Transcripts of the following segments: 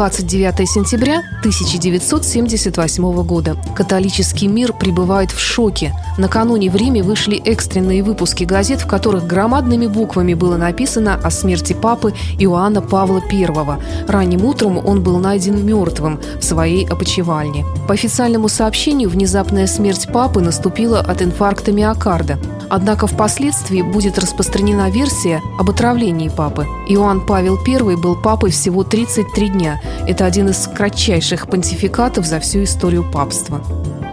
29 сентября 1978 года. Католический мир пребывает в шоке. Накануне в Риме вышли экстренные выпуски газет, в которых громадными буквами было написано о смерти папы Иоанна Павла I. Ранним утром он был найден мертвым в своей опочивальне. По официальному сообщению, внезапная смерть папы наступила от инфаркта миокарда. Однако впоследствии будет распространена версия об отравлении папы. Иоанн Павел I был папой всего 33 дня. Это один из кратчайших понтификатов за всю историю папства.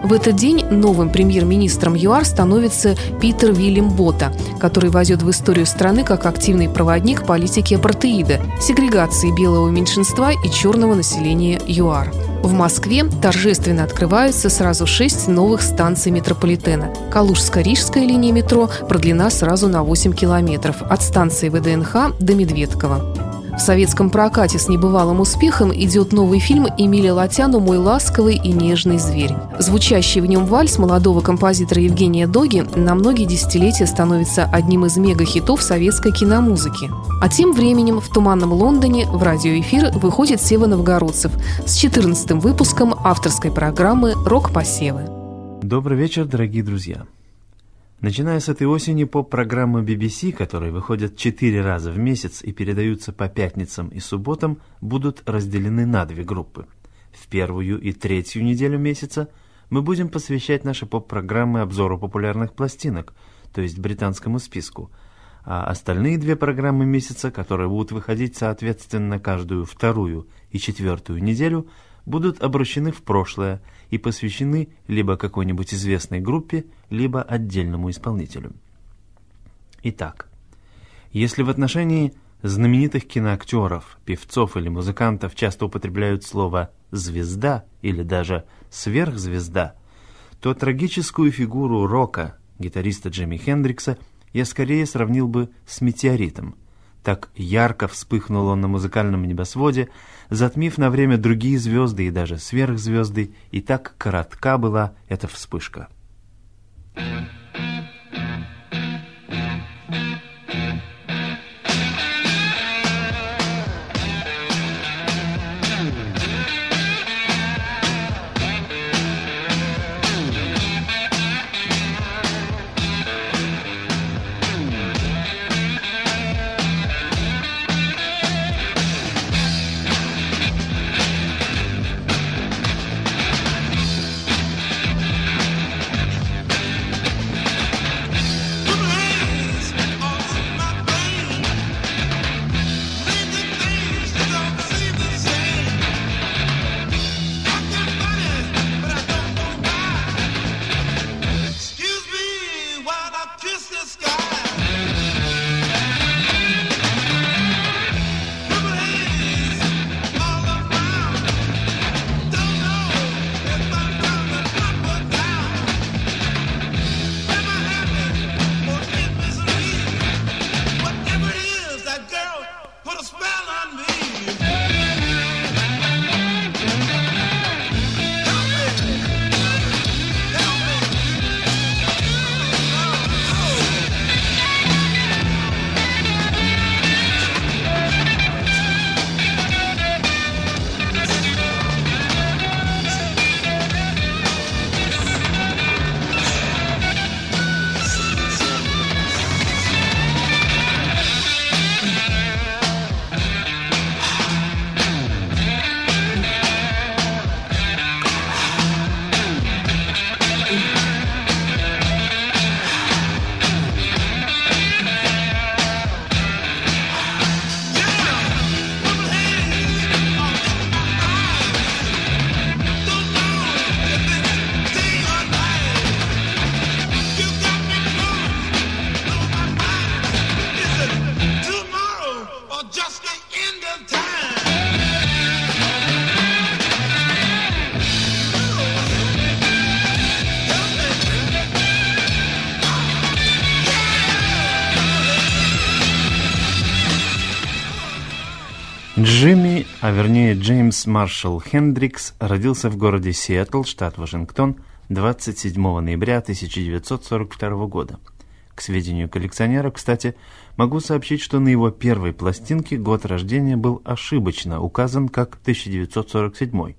В этот день новым премьер-министром ЮАР становится Питер Вильям Бота, который войдет в историю страны как активный проводник политики апартеида, сегрегации белого меньшинства и черного населения ЮАР. В Москве торжественно открываются сразу шесть новых станций метрополитена. Калужско-Рижская линия метро продлена сразу на 8 километров от станции ВДНХ до Медведкова. В советском прокате с небывалым успехом идет новый фильм Эмиля Латяну «Мой ласковый и нежный зверь». Звучащий в нем вальс молодого композитора Евгения Доги на многие десятилетия становится одним из мегахитов советской киномузыки. А тем временем в «Туманном Лондоне» в радиоэфир выходит Сева Новгородцев с 14 выпуском авторской программы «Рок-посевы». Добрый вечер, дорогие друзья. Начиная с этой осени поп-программы BBC, которые выходят четыре раза в месяц и передаются по пятницам и субботам, будут разделены на две группы. В первую и третью неделю месяца мы будем посвящать наши поп-программы обзору популярных пластинок, то есть британскому списку, а остальные две программы месяца, которые будут выходить соответственно каждую вторую и четвертую неделю, будут обращены в прошлое и посвящены либо какой-нибудь известной группе, либо отдельному исполнителю. Итак, если в отношении знаменитых киноактеров, певцов или музыкантов часто употребляют слово «звезда» или даже «сверхзвезда», то трагическую фигуру рока, гитариста Джимми Хендрикса, я скорее сравнил бы с метеоритом – так ярко вспыхнул он на музыкальном небосводе, затмив на время другие звезды и даже сверхзвезды, и так коротка была эта вспышка. Thank you. А вернее Джеймс Маршалл Хендрикс, родился в городе Сиэтл, штат Вашингтон, 27 ноября 1942 года. К сведению коллекционера, кстати, могу сообщить, что на его первой пластинке год рождения был ошибочно указан как 1947.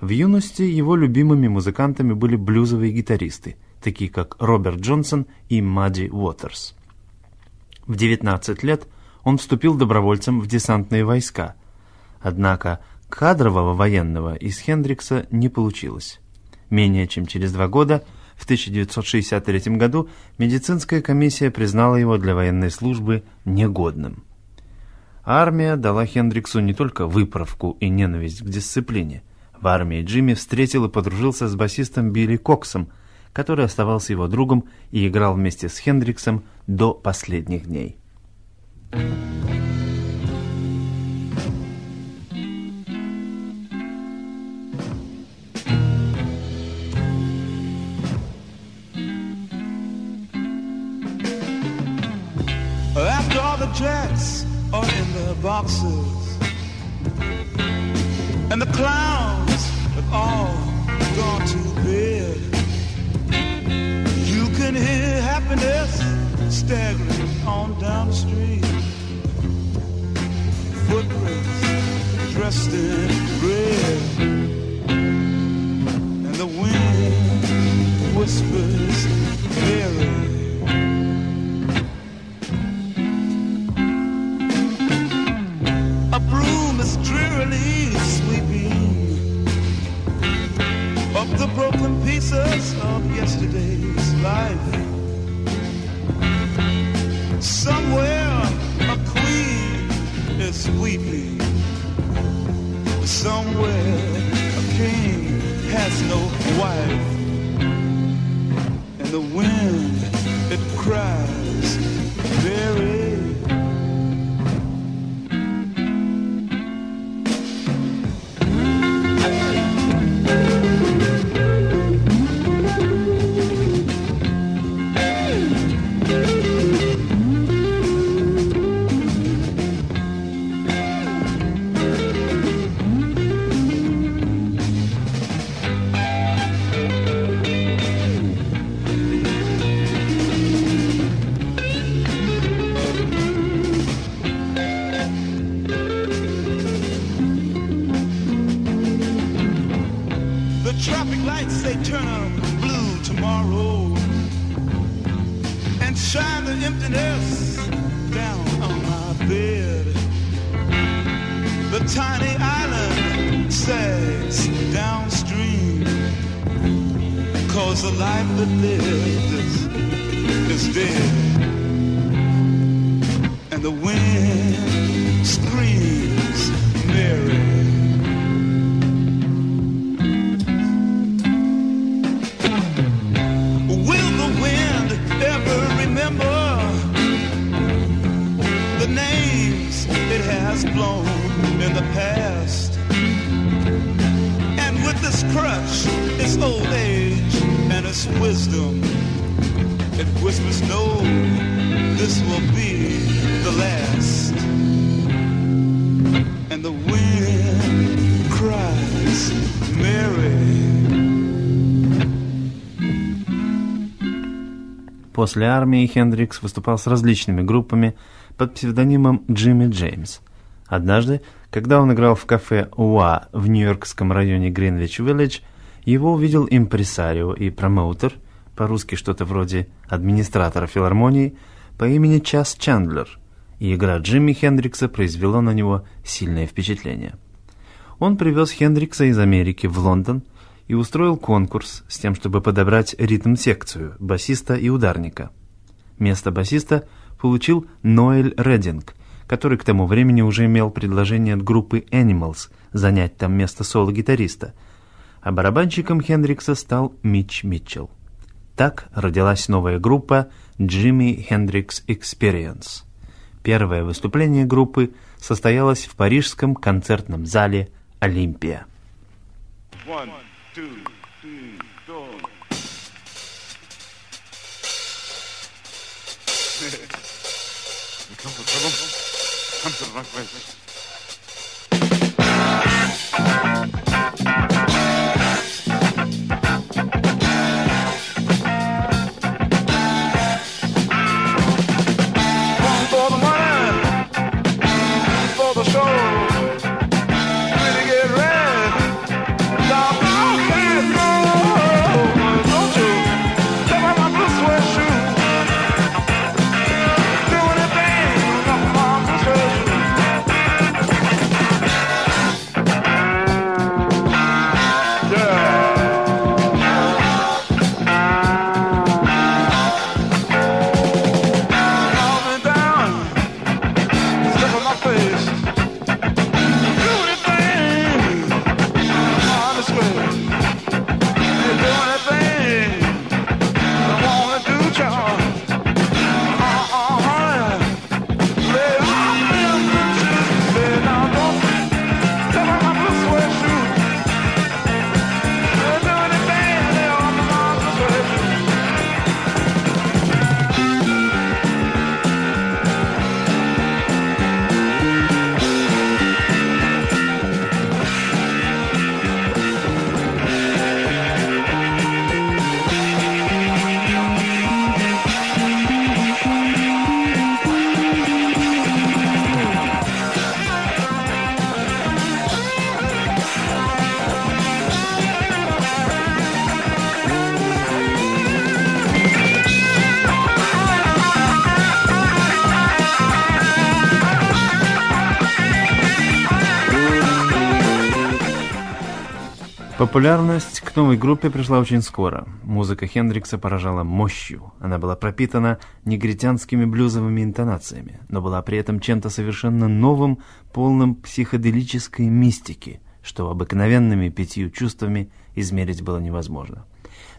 В юности его любимыми музыкантами были блюзовые гитаристы, такие как Роберт Джонсон и Мадди Уотерс. В 19 лет он вступил добровольцем в десантные войска, однако кадрового военного из Хендрикса не получилось. Менее чем через два года, в 1963 году, медицинская комиссия признала его для военной службы негодным. Армия дала Хендриксу не только выправку и ненависть к дисциплине. В армии Джимми встретил и подружился с басистом Билли Коксом, который оставался его другом и играл вместе с Хендриксом до последних дней. After all the are in their boxes. And the clowns have all gone to bed. You can hear happiness staggering on down the street. Footprints dressed in red. And the wind whispers Mary is sweeping up the broken pieces of yesterday's life. Somewhere a queen is weeping. Somewhere a king has no wife. And the wind, После армии Хендрикс выступал с различными группами под псевдонимом Джимми Джеймс. Однажды, когда он играл в кафе «Уа» в нью-йоркском районе Гринвич-Виллидж, его увидел импресарио и промоутер, по-русски что-то вроде администратора филармонии, по имени Час Чандлер, и игра Джимми Хендрикса произвела на него сильное впечатление. Он привез Хендрикса из Америки в Лондон и устроил конкурс с тем, чтобы подобрать ритм-секцию басиста и ударника. Место басиста получил Ноэль Рединг, который к тому времени уже имел предложение от группы Animals занять там место соло-гитариста, а барабанщиком Хендрикса стал Митч Митчелл. Так родилась новая группа Jimmy Hendrix Experience. Первое выступление группы состоялось в парижском концертном зале «Олимпия». One, two, three, four. Come to trouble. Come to the rock place. Популярность к новой группе пришла очень скоро. Музыка Хендрикса поражала мощью. Она была пропитана негритянскими блюзовыми интонациями, но была при этом чем-то совершенно новым, полным психоделической мистики, что обыкновенными пятью чувствами измерить было невозможно.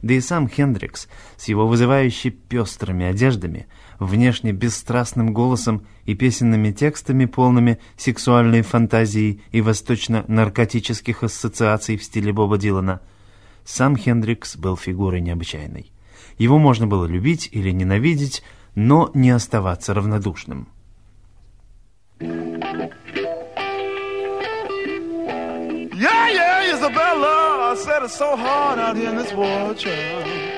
Да и сам Хендрикс с его вызывающей пестрыми одеждами, внешне бесстрастным голосом и песенными текстами, полными сексуальной фантазии и восточно-наркотических ассоциаций в стиле Боба Дилана, сам Хендрикс был фигурой необычайной. Его можно было любить или ненавидеть, но не оставаться равнодушным. Yeah, yeah, Isabella. I said it's so hard out here in this world, child.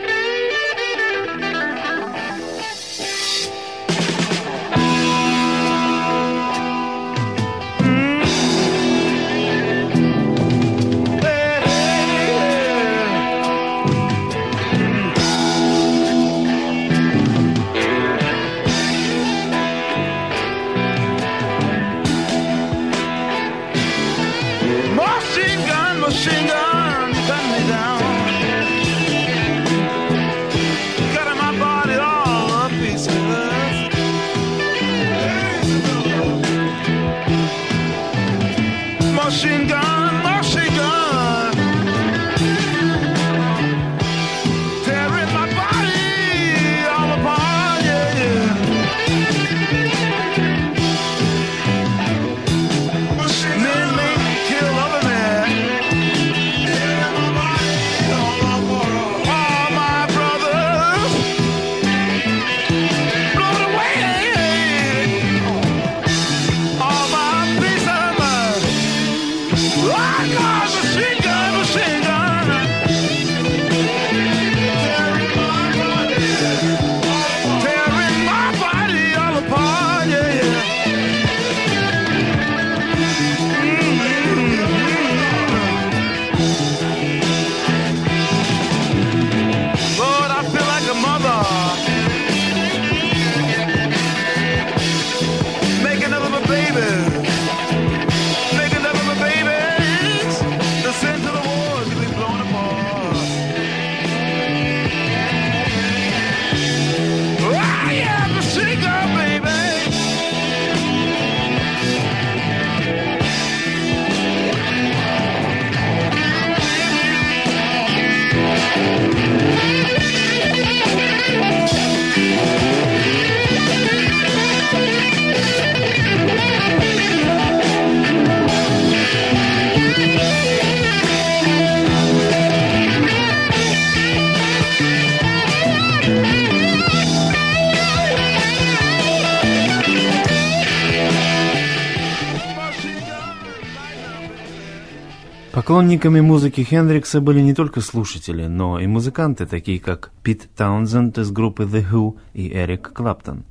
Поклонниками музыки Хендрикса были не только слушатели, но и музыканты, такие как Пит Таунзенд из группы The Who и Эрик Клаптон.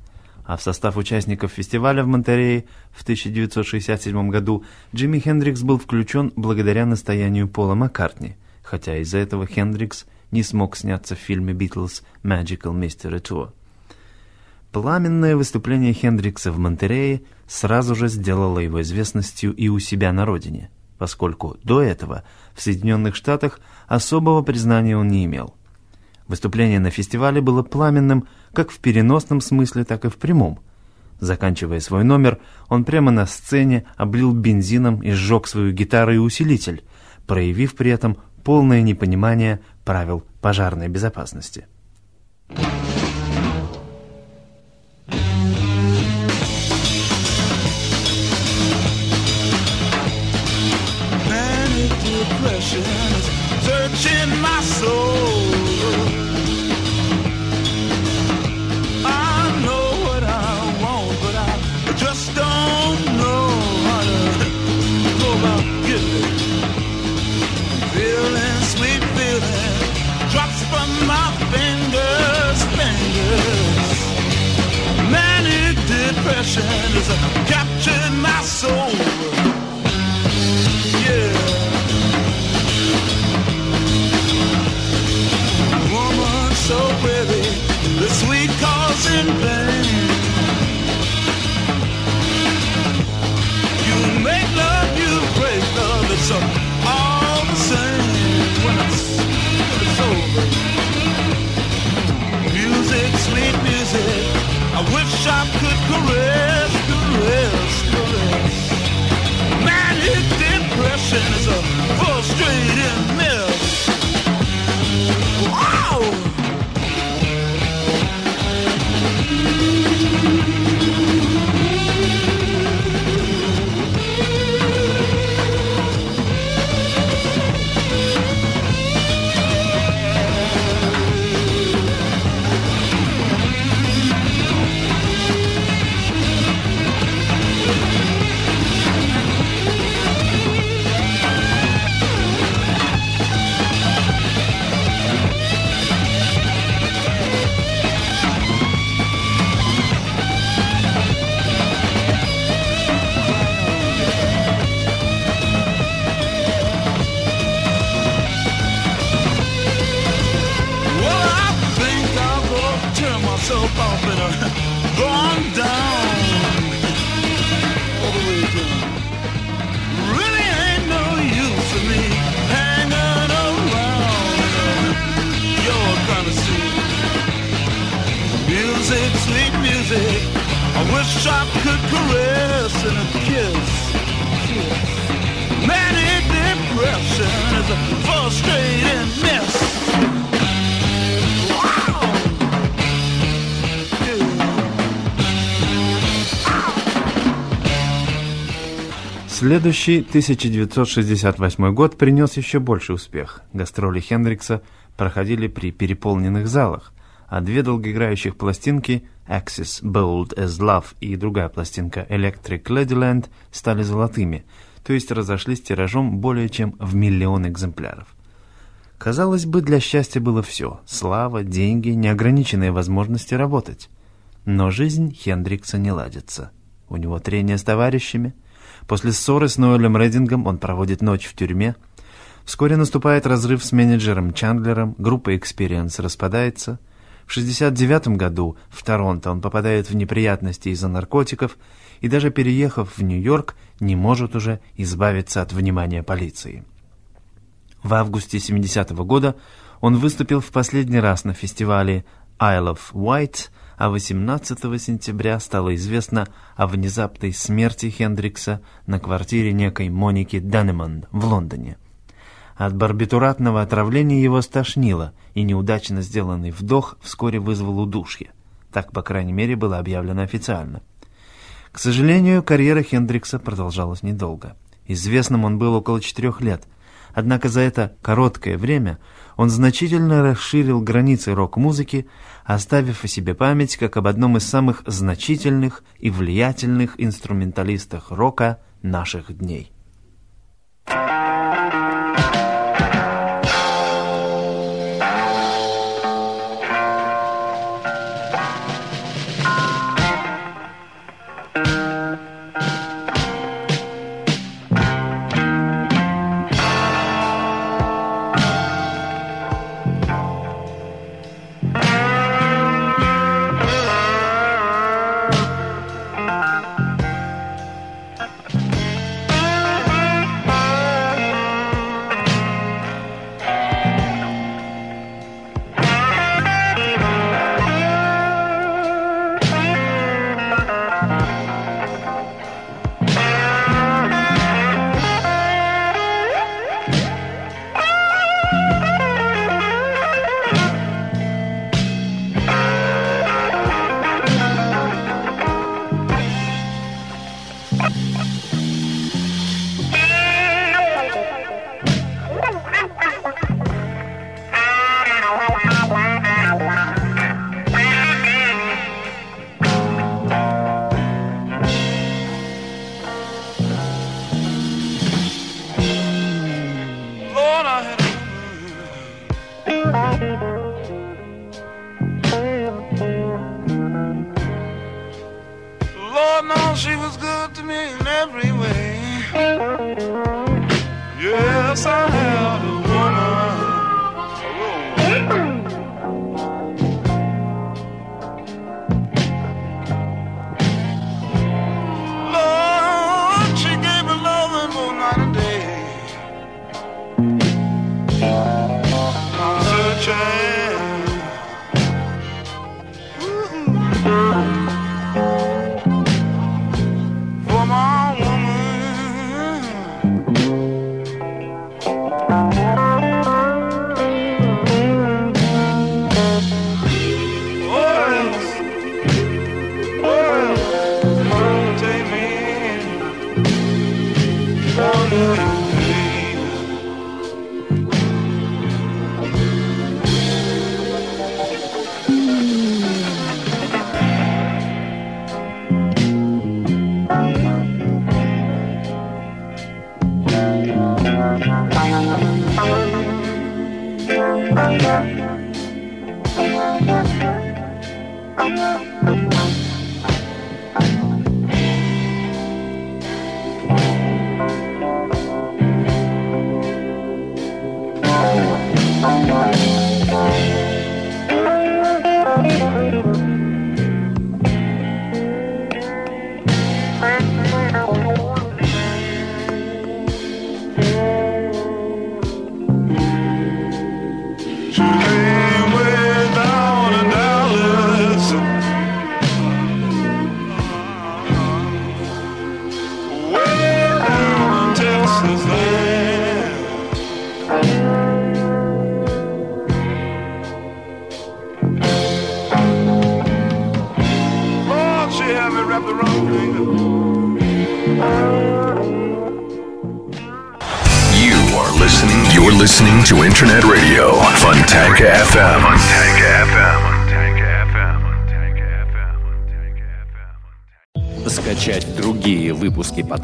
А в состав участников фестиваля в Монтерее в 1967 году Джимми Хендрикс был включен благодаря настоянию Пола Маккартни, хотя из-за этого Хендрикс не смог сняться в фильме «Битлз Magical Mystery Tour». Пламенное выступление Хендрикса в Монтерее сразу же сделало его известностью и у себя на родине, поскольку до этого в Соединенных Штатах особого признания он не имел. Выступление на фестивале было пламенным как в переносном смысле, так и в прямом. Заканчивая свой номер, он прямо на сцене облил бензином и сжег свою гитару и усилитель, проявив при этом полное непонимание правил пожарной безопасности. Manic has captured my soul. Wish I could caress and a kiss. Manic depression is a frustrating mess. Следующий 1968 год принес еще больший успех. Гастроли Хендрикса проходили при переполненных залах, а две долгоиграющих пластинки Axis Bold as Love и другая пластинка Electric Ladyland стали золотыми, то есть разошлись тиражом более чем в миллион экземпляров. Казалось бы, для счастья было все – слава, деньги, неограниченные возможности работать. Но жизнь Хендрикса не ладится. У него трение с товарищами. После ссоры с Ноэлем Редингом он проводит ночь в тюрьме. Вскоре наступает разрыв с менеджером Чандлером, группа Experience распадается. В 69 году в Торонто он попадает в неприятности из-за наркотиков и даже переехав в Нью-Йорк, не может уже избавиться от внимания полиции. В августе 70 -го года он выступил в последний раз на фестивале Isle of Wight, а 18 сентября стало известно о внезапной смерти Хендрикса на квартире некой Моники Даннеман в Лондоне. От барбитуратного отравления его стошнило, и неудачно сделанный вдох вскоре вызвал удушье. Так, по крайней мере, было объявлено официально. К сожалению, карьера Хендрикса продолжалась недолго. Известным он был около четырех лет, однако за это короткое время он значительно расширил границы рок-музыки, оставив о себе память как об одном из самых значительных и влиятельных инструменталистах рока наших дней. Thank